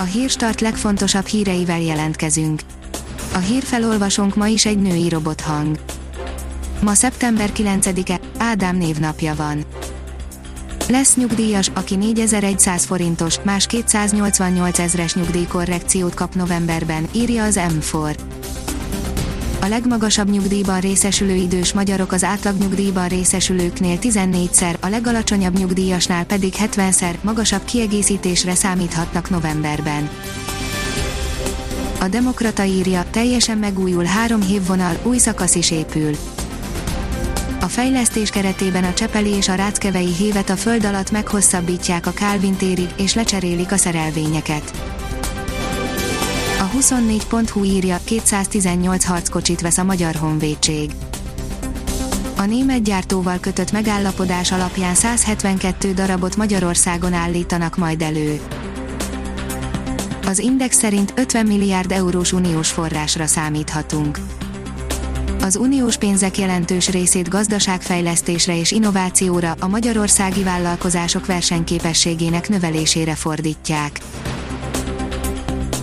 A hírstart legfontosabb híreivel jelentkezünk. A hírfelolvasónk ma is egy női robothang. Ma szeptember 9-e, Ádám névnapja van. Lesz nyugdíjas, aki 4100 forintos, más 288 ezres nyugdíjkorrekciót kap novemberben, írja az M4. A legmagasabb nyugdíjban részesülő idős magyarok az átlagnyugdíjban részesülőknél 14-szer, a legalacsonyabb nyugdíjasnál pedig 70-szer magasabb kiegészítésre számíthatnak novemberben. A Demokrata írja, teljesen megújul három hívvonal, új szakasz is épül. A fejlesztés keretében a Csepeli és a Ráckevei hévet a föld alatt meghosszabbítják a Kálvin térig, és lecserélik a szerelvényeket. A 24.hu írja, 218 harckocsit vesz a Magyar Honvédség. A német gyártóval kötött megállapodás alapján 172 darabot Magyarországon állítanak majd elő. Az Index szerint 50 milliárd eurós uniós forrásra számíthatunk. Az uniós pénzek jelentős részét gazdaságfejlesztésre és innovációra, a magyarországi vállalkozások versenyképességének növelésére fordítják.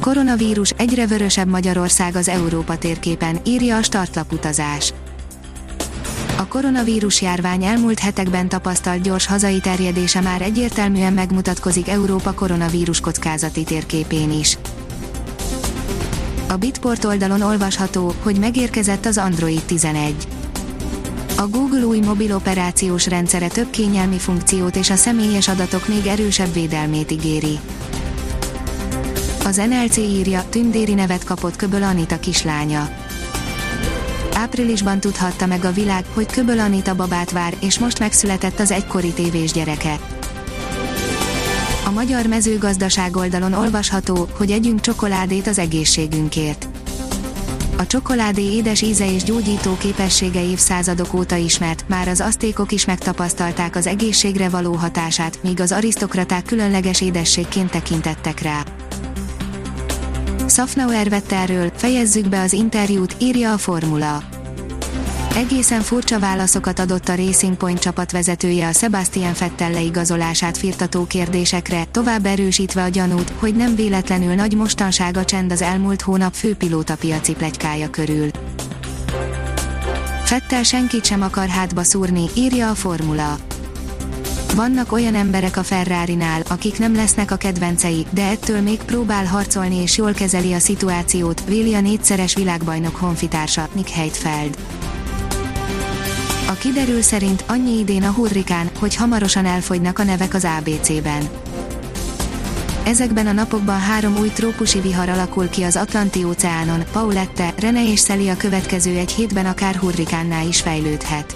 Koronavírus egyre vörösebb Magyarország az Európa térképen, írja a startlap utazás. A koronavírus járvány elmúlt hetekben tapasztalt gyors hazai terjedése már egyértelműen megmutatkozik Európa koronavírus kockázati térképén is. A Bitport oldalon olvasható, hogy megérkezett az Android 11. A Google új mobil operációs rendszere több kényelmi funkciót és a személyes adatok még erősebb védelmét ígéri. Az NLC írja, tündéri nevet kapott Köböl Anita kislánya. Áprilisban tudhatta meg a világ, hogy Köböl Anita babát vár, és most megszületett az egykori tévés gyereke. A magyar mezőgazdaság oldalon olvasható, hogy együnk csokoládét az egészségünkért. A csokoládé édes íze és gyógyító képessége évszázadok óta ismert, már az asztékok is megtapasztalták az egészségre való hatását, míg az arisztokraták különleges édességként tekintettek rá. Safnauer vett fejezzük be az interjút, írja a formula. Egészen furcsa válaszokat adott a Racing Point csapatvezetője a Sebastian Vettel leigazolását firtató kérdésekre, tovább erősítve a gyanút, hogy nem véletlenül nagy mostansága csend az elmúlt hónap főpilóta piaci plegykája körül. Fettel senkit sem akar hátba szúrni, írja a formula. Vannak olyan emberek a Ferrari-nál, akik nem lesznek a kedvencei, de ettől még próbál harcolni és jól kezeli a szituációt, véli a négyszeres világbajnok honfitársa, Nick Heidfeld. A kiderül szerint annyi idén a hurrikán, hogy hamarosan elfogynak a nevek az ABC-ben. Ezekben a napokban három új trópusi vihar alakul ki az Atlanti-óceánon, Paulette, Rene és Szeli a következő egy hétben akár hurrikánná is fejlődhet.